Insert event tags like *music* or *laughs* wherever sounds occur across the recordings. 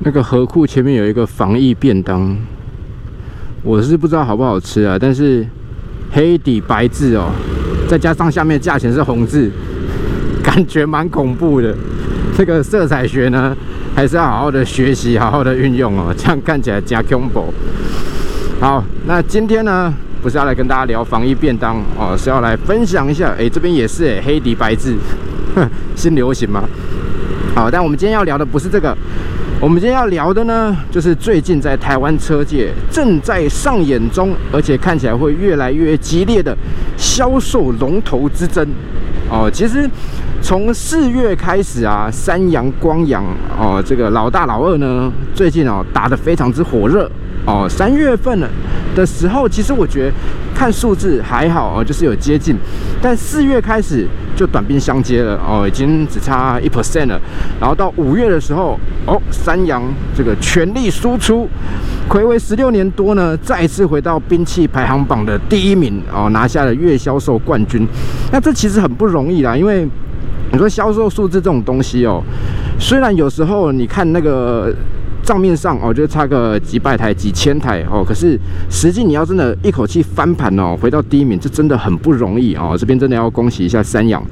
那个河库前面有一个防疫便当，我是不知道好不好吃啊，但是黑底白字哦，再加上下面价钱是红字，*laughs* 感觉蛮恐怖的。这个色彩学呢，还是要好好的学习，好好的运用哦，这样看起来加恐怖。好，那今天呢，不是要来跟大家聊防疫便当哦，是要来分享一下。哎，这边也是哎，黑底白字，新流行吗？好，但我们今天要聊的不是这个，我们今天要聊的呢，就是最近在台湾车界正在上演中，而且看起来会越来越激烈的销售龙头之争。哦，其实从四月开始啊，三阳、光阳哦，这个老大老二呢，最近哦打得非常之火热。哦，三月份了的时候，其实我觉得看数字还好哦，就是有接近，但四月开始就短兵相接了哦，已经只差一 percent 了。然后到五月的时候，哦，三阳这个全力输出，暌违十六年多呢，再一次回到兵器排行榜的第一名哦，拿下了月销售冠军。那这其实很不容易啦，因为你说销售数字这种东西哦，虽然有时候你看那个。账面上哦，就差个几百台、几千台哦，可是实际你要真的一口气翻盘哦，回到第一名，这真的很不容易哦。这边真的要恭喜一下三阳。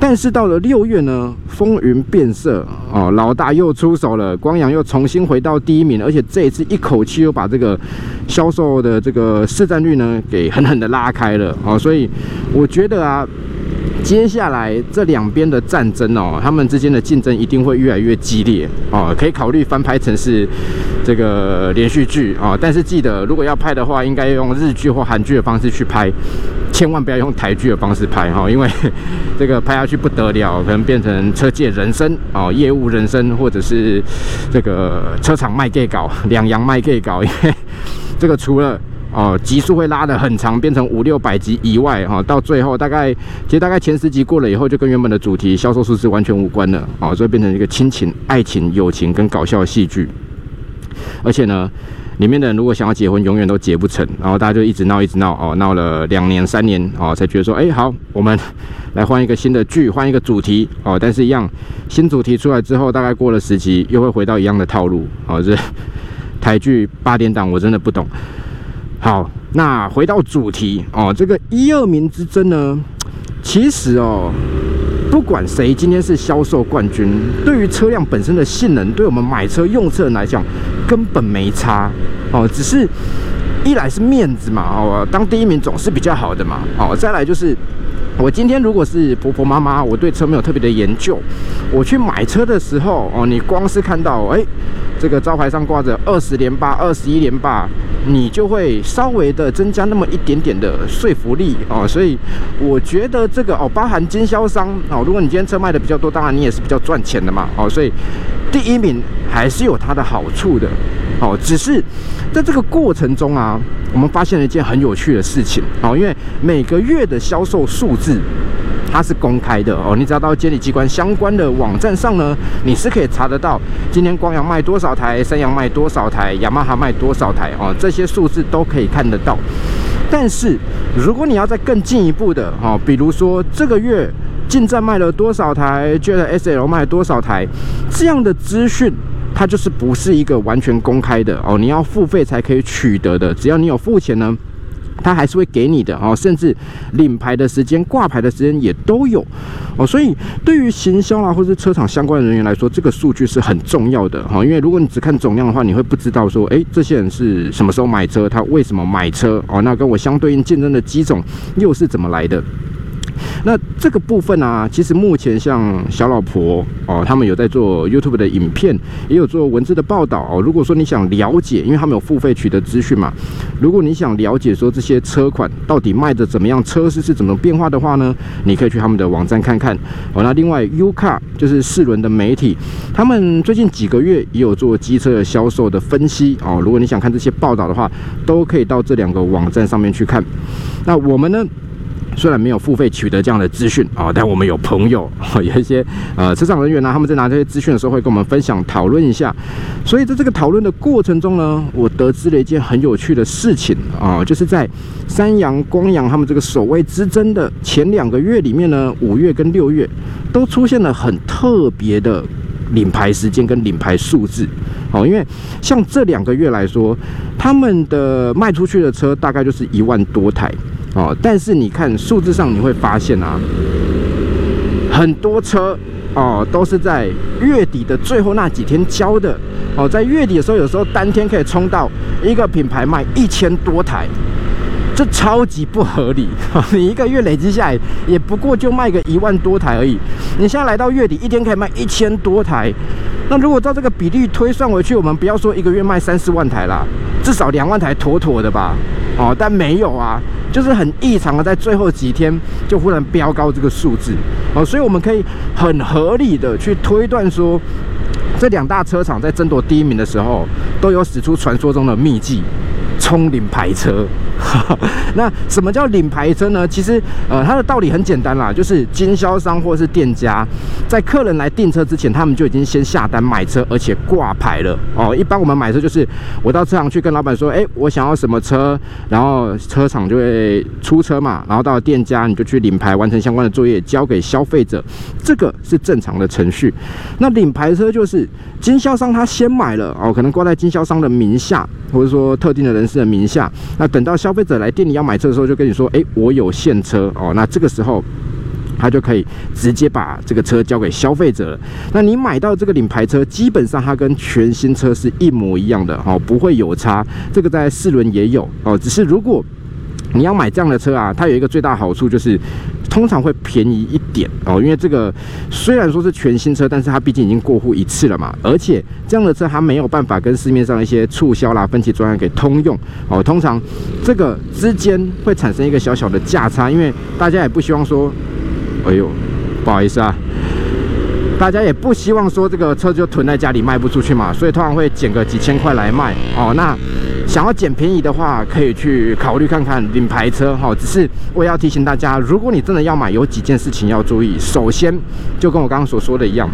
但是到了六月呢，风云变色哦，老大又出手了，光阳又重新回到第一名，而且这一次一口气又把这个销售的这个市占率呢给狠狠的拉开了哦，所以我觉得啊。接下来这两边的战争哦，他们之间的竞争一定会越来越激烈哦，可以考虑翻拍成是这个连续剧啊。但是记得，如果要拍的话，应该用日剧或韩剧的方式去拍，千万不要用台剧的方式拍哈，因为这个拍下去不得了，可能变成车界人生哦，业务人生，或者是这个车厂卖 gay 稿，两洋卖 gay 稿，因为这个除了。哦，集数会拉得很长，变成五六百集以外，哈，到最后大概，其实大概前十集过了以后，就跟原本的主题销售数字完全无关了，哦，所以变成一个亲情、爱情、友情跟搞笑戏剧。而且呢，里面的人如果想要结婚，永远都结不成，然后大家就一直闹，一直闹，哦，闹了两年、三年，哦，才觉得说，哎，好，我们来换一个新的剧，换一个主题，哦，但是一样，新主题出来之后，大概过了十集，又会回到一样的套路，哦，这台剧八点档，我真的不懂。好，那回到主题哦，这个一二名之争呢，其实哦，不管谁今天是销售冠军，对于车辆本身的性能，对我们买车用车人来讲，根本没差哦，只是一来是面子嘛，哦，当第一名总是比较好的嘛，哦，再来就是。我今天如果是婆婆妈妈，我对车没有特别的研究，我去买车的时候，哦，你光是看到，哎，这个招牌上挂着二十连霸、二十一连霸，你就会稍微的增加那么一点点的说服力哦。所以我觉得这个哦，包含经销商哦，如果你今天车卖的比较多，当然你也是比较赚钱的嘛，哦，所以第一名还是有它的好处的，哦，只是在这个过程中啊。我们发现了一件很有趣的事情哦，因为每个月的销售数字它是公开的哦，你只要到监理机关相关的网站上呢，你是可以查得到今天光阳卖多少台，三阳卖多少台，雅马哈卖多少台哦，这些数字都可以看得到。但是如果你要再更进一步的哦，比如说这个月进站卖了多少台，Jet S L 卖多少台，这样的资讯。它就是不是一个完全公开的哦，你要付费才可以取得的。只要你有付钱呢，他还是会给你的哦，甚至领牌的时间、挂牌的时间也都有哦。所以对于行销啊，或是车厂相关人员来说，这个数据是很重要的哈。因为如果你只看总量的话，你会不知道说，诶，这些人是什么时候买车，他为什么买车哦？那跟我相对应竞争的机种又是怎么来的？那这个部分呢，其实目前像小老婆哦，他们有在做 YouTube 的影片，也有做文字的报道哦。如果说你想了解，因为他们有付费取得资讯嘛，如果你想了解说这些车款到底卖的怎么样，车市是怎么变化的话呢，你可以去他们的网站看看哦。那另外 U Car 就是四轮的媒体，他们最近几个月也有做机车的销售的分析哦。如果你想看这些报道的话，都可以到这两个网站上面去看。那我们呢？虽然没有付费取得这样的资讯啊，但我们有朋友，*laughs* 有一些呃车厂人员呢，他们在拿这些资讯的时候会跟我们分享讨论一下。所以在这个讨论的过程中呢，我得知了一件很有趣的事情啊，就是在三阳、光阳他们这个守卫之争的前两个月里面呢，五月跟六月都出现了很特别的领牌时间跟领牌数字。哦，因为像这两个月来说，他们的卖出去的车大概就是一万多台。哦，但是你看数字上你会发现啊，很多车哦都是在月底的最后那几天交的。哦，在月底的时候，有时候当天可以冲到一个品牌卖一千多台。这超级不合理！*laughs* 你一个月累积下来，也不过就卖个一万多台而已。你现在来到月底，一天可以卖一千多台，那如果照这个比例推算回去，我们不要说一个月卖三四万台啦，至少两万台妥妥的吧？哦，但没有啊，就是很异常的，在最后几天就忽然飙高这个数字哦，所以我们可以很合理的去推断说，这两大车厂在争夺第一名的时候，都有使出传说中的秘技。冲领牌车，*laughs* 那什么叫领牌车呢？其实，呃，它的道理很简单啦，就是经销商或是店家，在客人来订车之前，他们就已经先下单买车，而且挂牌了哦。一般我们买车就是我到车行去跟老板说，哎，我想要什么车，然后车厂就会出车嘛，然后到店家你就去领牌，完成相关的作业，交给消费者，这个是正常的程序。那领牌车就是经销商他先买了哦，可能挂在经销商的名下，或者说特定的人士。的名下，那等到消消费者来店里要买车的时候，就跟你说：“哎，我有现车哦。”那这个时候，他就可以直接把这个车交给消费者。那你买到这个领牌车，基本上它跟全新车是一模一样的哦，不会有差。这个在四轮也有哦，只是如果你要买这样的车啊，它有一个最大好处就是。通常会便宜一点哦，因为这个虽然说是全新车，但是它毕竟已经过户一次了嘛，而且这样的车它没有办法跟市面上一些促销啦、分期专案给通用哦。通常这个之间会产生一个小小的价差，因为大家也不希望说，哎呦，不好意思啊，大家也不希望说这个车就囤在家里卖不出去嘛，所以通常会减个几千块来卖哦。那想要捡便宜的话，可以去考虑看看领牌车哈。只是我要提醒大家，如果你真的要买，有几件事情要注意。首先，就跟我刚刚所说的一样。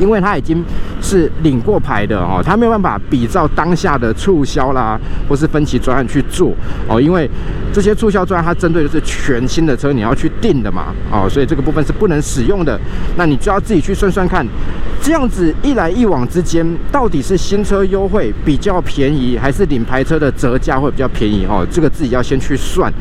因为它已经是领过牌的哦，它没有办法比照当下的促销啦，或是分期专案去做哦，因为这些促销专案它针对的是全新的车，你要去订的嘛哦，所以这个部分是不能使用的。那你就要自己去算算看，这样子一来一往之间，到底是新车优惠比较便宜，还是领牌车的折价会比较便宜哦？这个自己要先去算。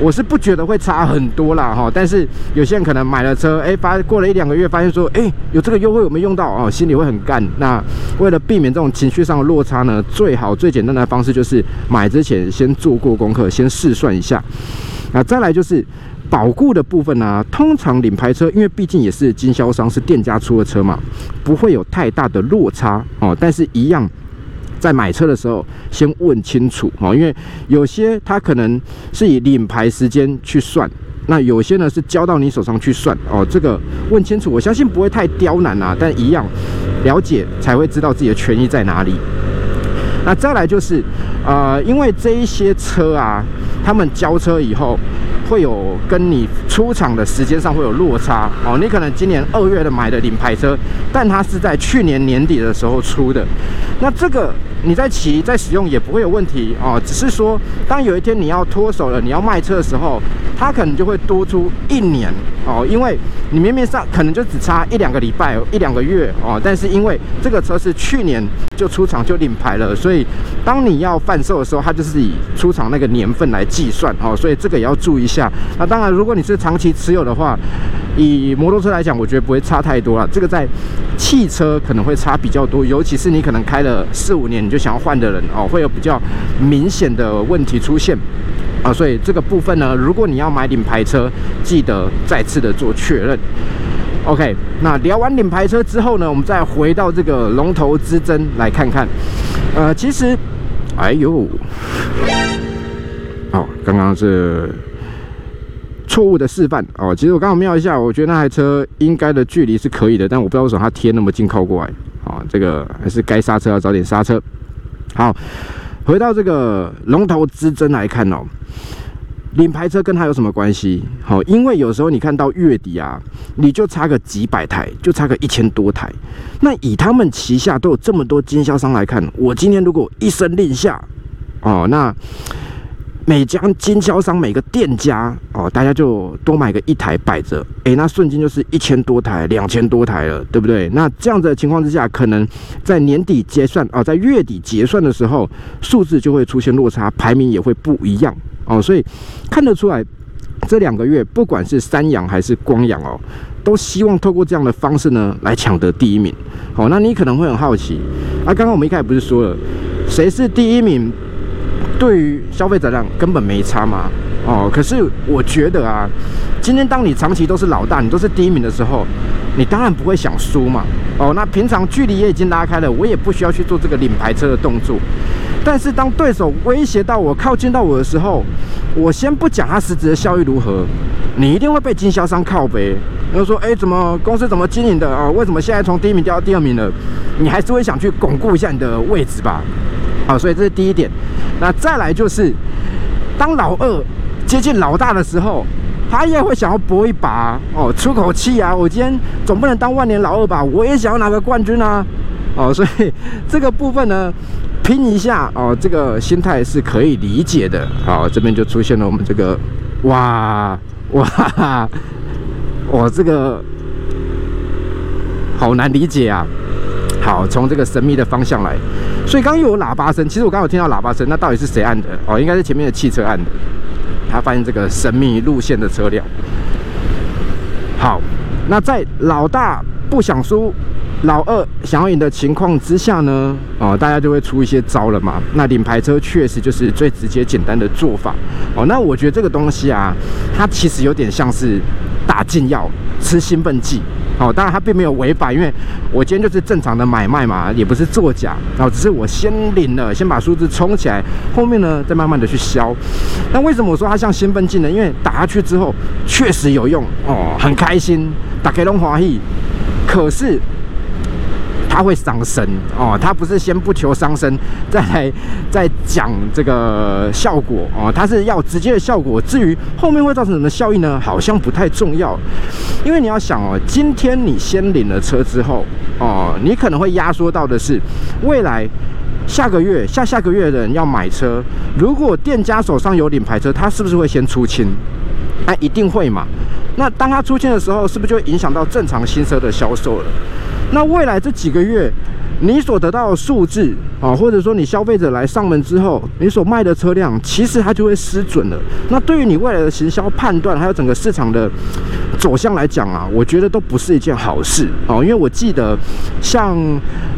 我是不觉得会差很多啦哈，但是有些人可能买了车，哎，发过了一两个月，发现说，哎，有这个优惠我没用到哦，心里会很干。那为了避免这种情绪上的落差呢，最好最简单的方式就是买之前先做过功课，先试算一下。那再来就是保固的部分呢，通常领牌车，因为毕竟也是经销商是店家出的车嘛，不会有太大的落差哦，但是一样。在买车的时候，先问清楚哦，因为有些他可能是以领牌时间去算，那有些呢是交到你手上去算哦。这个问清楚，我相信不会太刁难啊，但一样了解才会知道自己的权益在哪里。那再来就是，呃，因为这一些车啊，他们交车以后。会有跟你出厂的时间上会有落差。哦，你可能今年二月的买的领牌车，但它是在去年年底的时候出的，那这个你在骑在使用也不会有问题。哦，只是说当有一天你要脱手了，你要卖车的时候，它可能就会多出一年。哦，因为你明明上可能就只差一两个礼拜一两个月哦，但是因为这个车是去年就出厂就领牌了，所以当你要贩售的时候，它就是以出厂那个年份来计算哦，所以这个也要注意一下。那当然，如果你是长期持有的话，以摩托车来讲，我觉得不会差太多了。这个在汽车可能会差比较多，尤其是你可能开了四五年你就想要换的人哦，会有比较明显的问题出现啊。所以这个部分呢，如果你要买领牌车，记得再次的做确认。OK，那聊完领牌车之后呢，我们再回到这个龙头之争来看看。呃，其实，哎呦，哦，刚刚是。错误的示范哦，其实我刚好瞄一下，我觉得那台车应该的距离是可以的，但我不知道为什么它贴那么近靠过来啊，这个还是该刹车要早点刹车。好，回到这个龙头之争来看哦，领牌车跟他有什么关系？好，因为有时候你看到月底啊，你就差个几百台，就差个一千多台，那以他们旗下都有这么多经销商来看，我今天如果一声令下哦，那。每家经销商每个店家哦，大家就多买个一台摆着，诶，那瞬间就是一千多台、两千多台了，对不对？那这样的情况之下，可能在年底结算啊，在月底结算的时候，数字就会出现落差，排名也会不一样哦，所以看得出来。这两个月，不管是三阳还是光阳哦，都希望透过这样的方式呢，来抢得第一名。好，那你可能会很好奇，啊，刚刚我们一开始不是说了，谁是第一名，对于消费者量根本没差嘛？哦，可是我觉得啊，今天当你长期都是老大，你都是第一名的时候，你当然不会想输嘛。哦，那平常距离也已经拉开了，我也不需要去做这个领牌车的动作。但是当对手威胁到我、靠近到我的时候，我先不讲他实质的效益如何，你一定会被经销商靠背。然后说，哎，怎么公司怎么经营的啊？为什么现在从第一名掉到第二名了？你还是会想去巩固一下你的位置吧？好，所以这是第一点。那再来就是，当老二接近老大的时候，他也会想要搏一把哦，出口气啊！我今天总不能当万年老二吧？我也想要拿个冠军啊！哦，所以 *laughs* 这个部分呢。拼一下哦，这个心态是可以理解的。好，这边就出现了我们这个，哇哇，我这个好难理解啊。好，从这个神秘的方向来，所以刚刚有喇叭声，其实我刚刚有听到喇叭声，那到底是谁按的？哦，应该是前面的汽车按的。他发现这个神秘路线的车辆。好，那在老大不想输。老二想要赢的情况之下呢，哦，大家就会出一些招了嘛。那领牌车确实就是最直接简单的做法哦。那我觉得这个东西啊，它其实有点像是打禁药、吃兴奋剂哦。当然他并没有违法，因为我今天就是正常的买卖嘛，也不是作假哦。只是我先领了，先把数字冲起来，后面呢再慢慢的去消。那为什么我说它像兴奋剂呢？因为打下去之后确实有用哦，很开心，打开龙华喜。可是。它会伤身哦，它不是先不求伤身，再来再讲这个效果哦，它是要直接的效果。至于后面会造成什么效益呢？好像不太重要，因为你要想哦，今天你先领了车之后哦，你可能会压缩到的是未来下个月、下下个月的人要买车，如果店家手上有领牌车，他是不是会先出清？那，一定会嘛。那当它出现的时候，是不是就影响到正常新车的销售了？那未来这几个月，你所得到的数字啊，或者说你消费者来上门之后，你所卖的车辆，其实它就会失准了。那对于你未来的行销判断，还有整个市场的走向来讲啊，我觉得都不是一件好事哦。因为我记得，像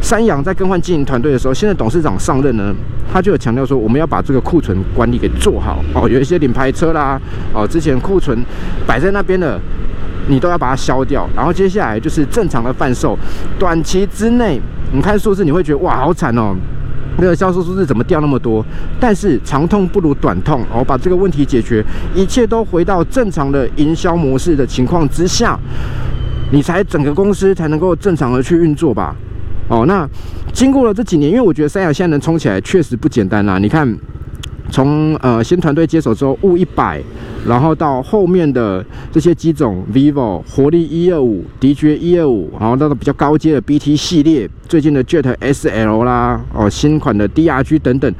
三洋在更换经营团队的时候，现在董事长上任呢，他就有强调说，我们要把这个库存管理给做好哦。有一些领牌车啦，哦，之前库存摆在那边的。你都要把它消掉，然后接下来就是正常的贩售。短期之内，你看数字，你会觉得哇，好惨哦，那个销售数字怎么掉那么多？但是长痛不如短痛，哦，把这个问题解决，一切都回到正常的营销模式的情况之下，你才整个公司才能够正常的去运作吧。哦，那经过了这几年，因为我觉得三亚现在能冲起来确实不简单啦。你看。从呃新团队接手之后，雾一百，然后到后面的这些机种，vivo 活力一二五、迪爵一二五，然后到比较高阶的 BT 系列，最近的 Jet SL 啦，哦新款的 DRG 等等，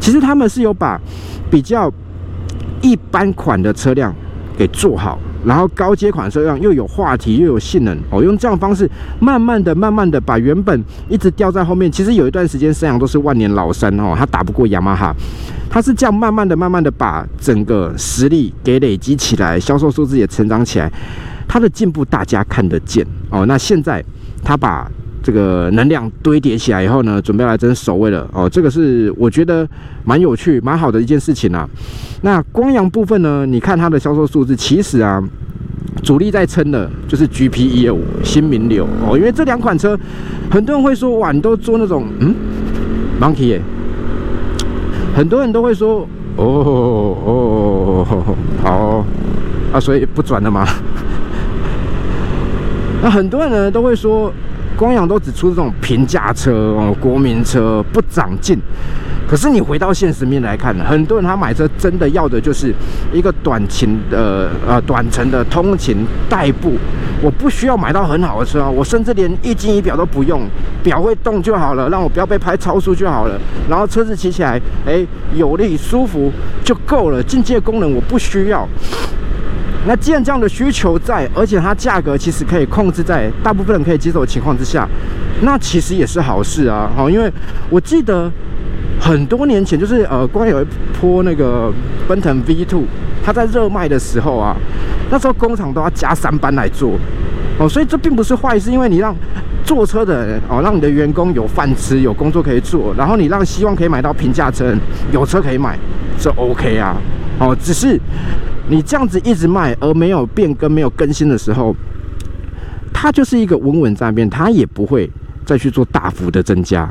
其实他们是有把比较一般款的车辆给做好。然后高阶款车辆又有话题又有性能哦，用这样方式慢慢的、慢慢的把原本一直掉在后面，其实有一段时间三阳都是万年老三哦，它打不过雅马哈，它是这样慢慢的、慢慢的把整个实力给累积起来，销售数字也成长起来，它的进步大家看得见哦。那现在它把这个能量堆叠起来以后呢，准备来争首位了哦，这个是我觉得蛮有趣、蛮好的一件事情啊。那光阳部分呢？你看它的销售数字，其实啊，主力在撑的就是 GP 一二五新名流哦，因为这两款车，很多人会说哇，你都做那种嗯，Monkey 耶，很多人都会说哦哦哦好啊，所以不转了吗？那很多人呢都会说，光阳都只出这种平价车哦，国民车不长进。可是你回到现实面来看，很多人他买车真的要的就是一个短勤的呃短程的通勤代步，我不需要买到很好的车啊，我甚至连一斤仪表都不用，表会动就好了，让我不要被拍超速就好了，然后车子骑起来哎有力舒服就够了，进阶功能我不需要。那既然这样的需求在，而且它价格其实可以控制在大部分人可以接受的情况之下，那其实也是好事啊。好，因为我记得很多年前，就是呃，光有一波那个奔腾 V2，它在热卖的时候啊，那时候工厂都要加三班来做哦，所以这并不是坏事，因为你让坐车的人哦，让你的员工有饭吃，有工作可以做，然后你让希望可以买到平价车，有车可以买，这 OK 啊。哦，只是。你这样子一直卖，而没有变更、没有更新的时候，它就是一个稳稳在变，它也不会再去做大幅的增加。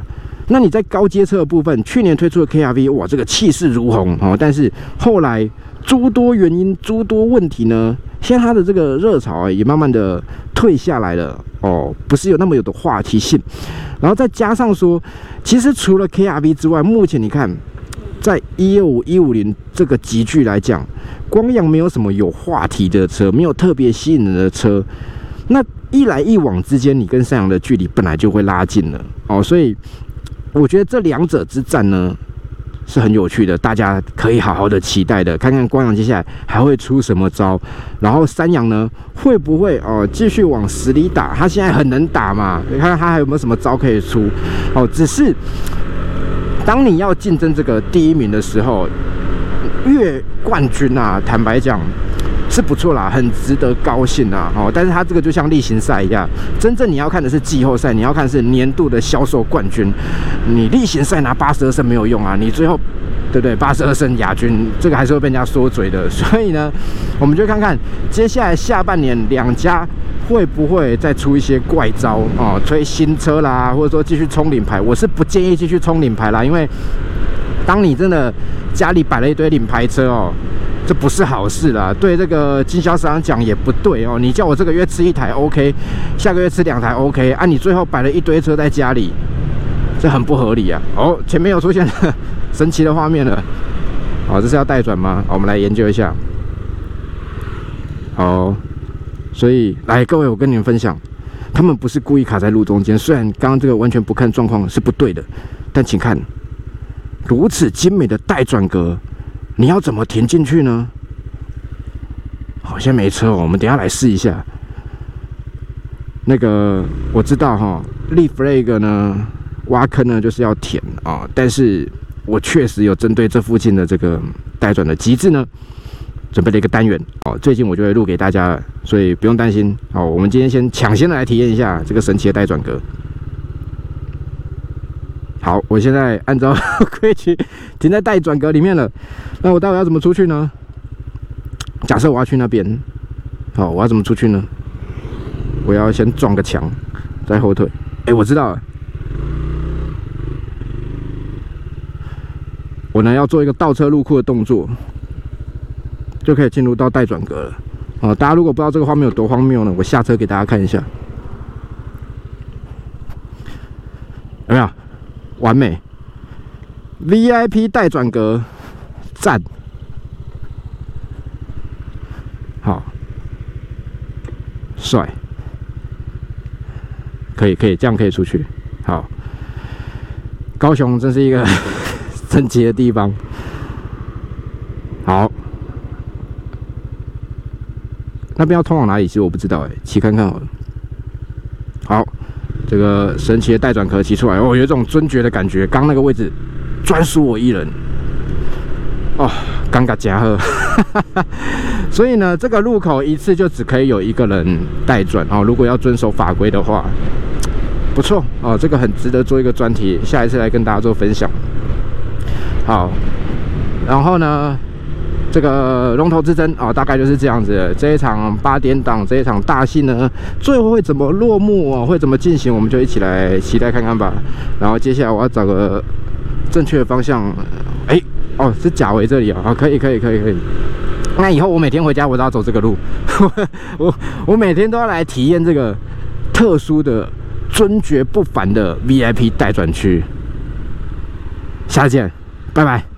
那你在高阶车的部分，去年推出的 KRV，哇，这个气势如虹哦，但是后来诸多原因、诸多问题呢，现在它的这个热潮啊，也慢慢的退下来了哦，不是有那么有的话题性。然后再加上说，其实除了 KRV 之外，目前你看。在一五一五零这个集聚来讲，光阳没有什么有话题的车，没有特别吸引人的车。那一来一往之间，你跟三阳的距离本来就会拉近了哦。所以我觉得这两者之战呢是很有趣的，大家可以好好的期待的，看看光阳接下来还会出什么招。然后三阳呢会不会哦继续往死里打？他现在很能打嘛，你看他还有没有什么招可以出？哦，只是。当你要竞争这个第一名的时候，月冠军啊，坦白讲是不错啦，很值得高兴啊。哦，但是它这个就像例行赛一样，真正你要看的是季后赛，你要看是年度的销售冠军。你例行赛拿八十二胜没有用啊，你最后对不对？八十二胜亚军，这个还是会被人家说嘴的。所以呢，我们就看看接下来下半年两家。会不会再出一些怪招啊？推新车啦，或者说继续冲领牌？我是不建议继续冲领牌啦，因为当你真的家里摆了一堆领牌车哦，这不是好事啦。对这个经销商讲也不对哦。你叫我这个月吃一台 OK，下个月吃两台 OK，啊，你最后摆了一堆车在家里，这很不合理啊。哦，前面又出现了 *laughs* 神奇的画面了。好，这是要带转吗？我们来研究一下。好。所以，来各位，我跟你们分享，他们不是故意卡在路中间。虽然刚刚这个完全不看状况是不对的，但请看，如此精美的带转格，你要怎么停进去呢？好像没车哦，我们等下来试一下。那个我知道哈，立 flag 呢，挖坑呢就是要填啊，但是我确实有针对这附近的这个带转的机制呢。准备了一个单元哦，最近我就会录给大家，所以不用担心好。我们今天先抢先的来体验一下这个神奇的带转格。好，我现在按照规矩停在带转格里面了。那我待会要怎么出去呢？假设我要去那边，好，我要怎么出去呢？我要先撞个墙，再后退。哎，我知道了，我呢要做一个倒车入库的动作。就可以进入到待转格了啊！大家如果不知道这个画面有多荒谬呢，我下车给大家看一下，有没有？完美！VIP 待转格，赞！好，帅，可以可以，这样可以出去。好，高雄真是一个 *laughs* 神奇的地方。好。那边要通往哪里？其实我不知道哎，骑看看好了。好，这个神奇的带转壳骑出来哦，有一种尊爵的感觉。刚那个位置专属我一人哦，尴尬加贺。*laughs* 所以呢，这个路口一次就只可以有一个人带转哦。如果要遵守法规的话，不错哦，这个很值得做一个专题，下一次来跟大家做分享。好，然后呢？这个龙头之争啊，大概就是这样子。这一场八点档，这一场大戏呢，最后会怎么落幕啊？会怎么进行？我们就一起来期待看看吧。然后接下来我要找个正确的方向。哎，哦，是甲维这里啊，可以，可以，可以，可以。那以后我每天回家我都要走这个路，*laughs* 我我每天都要来体验这个特殊的、尊爵不凡的 VIP 待转区。下次见。拜拜。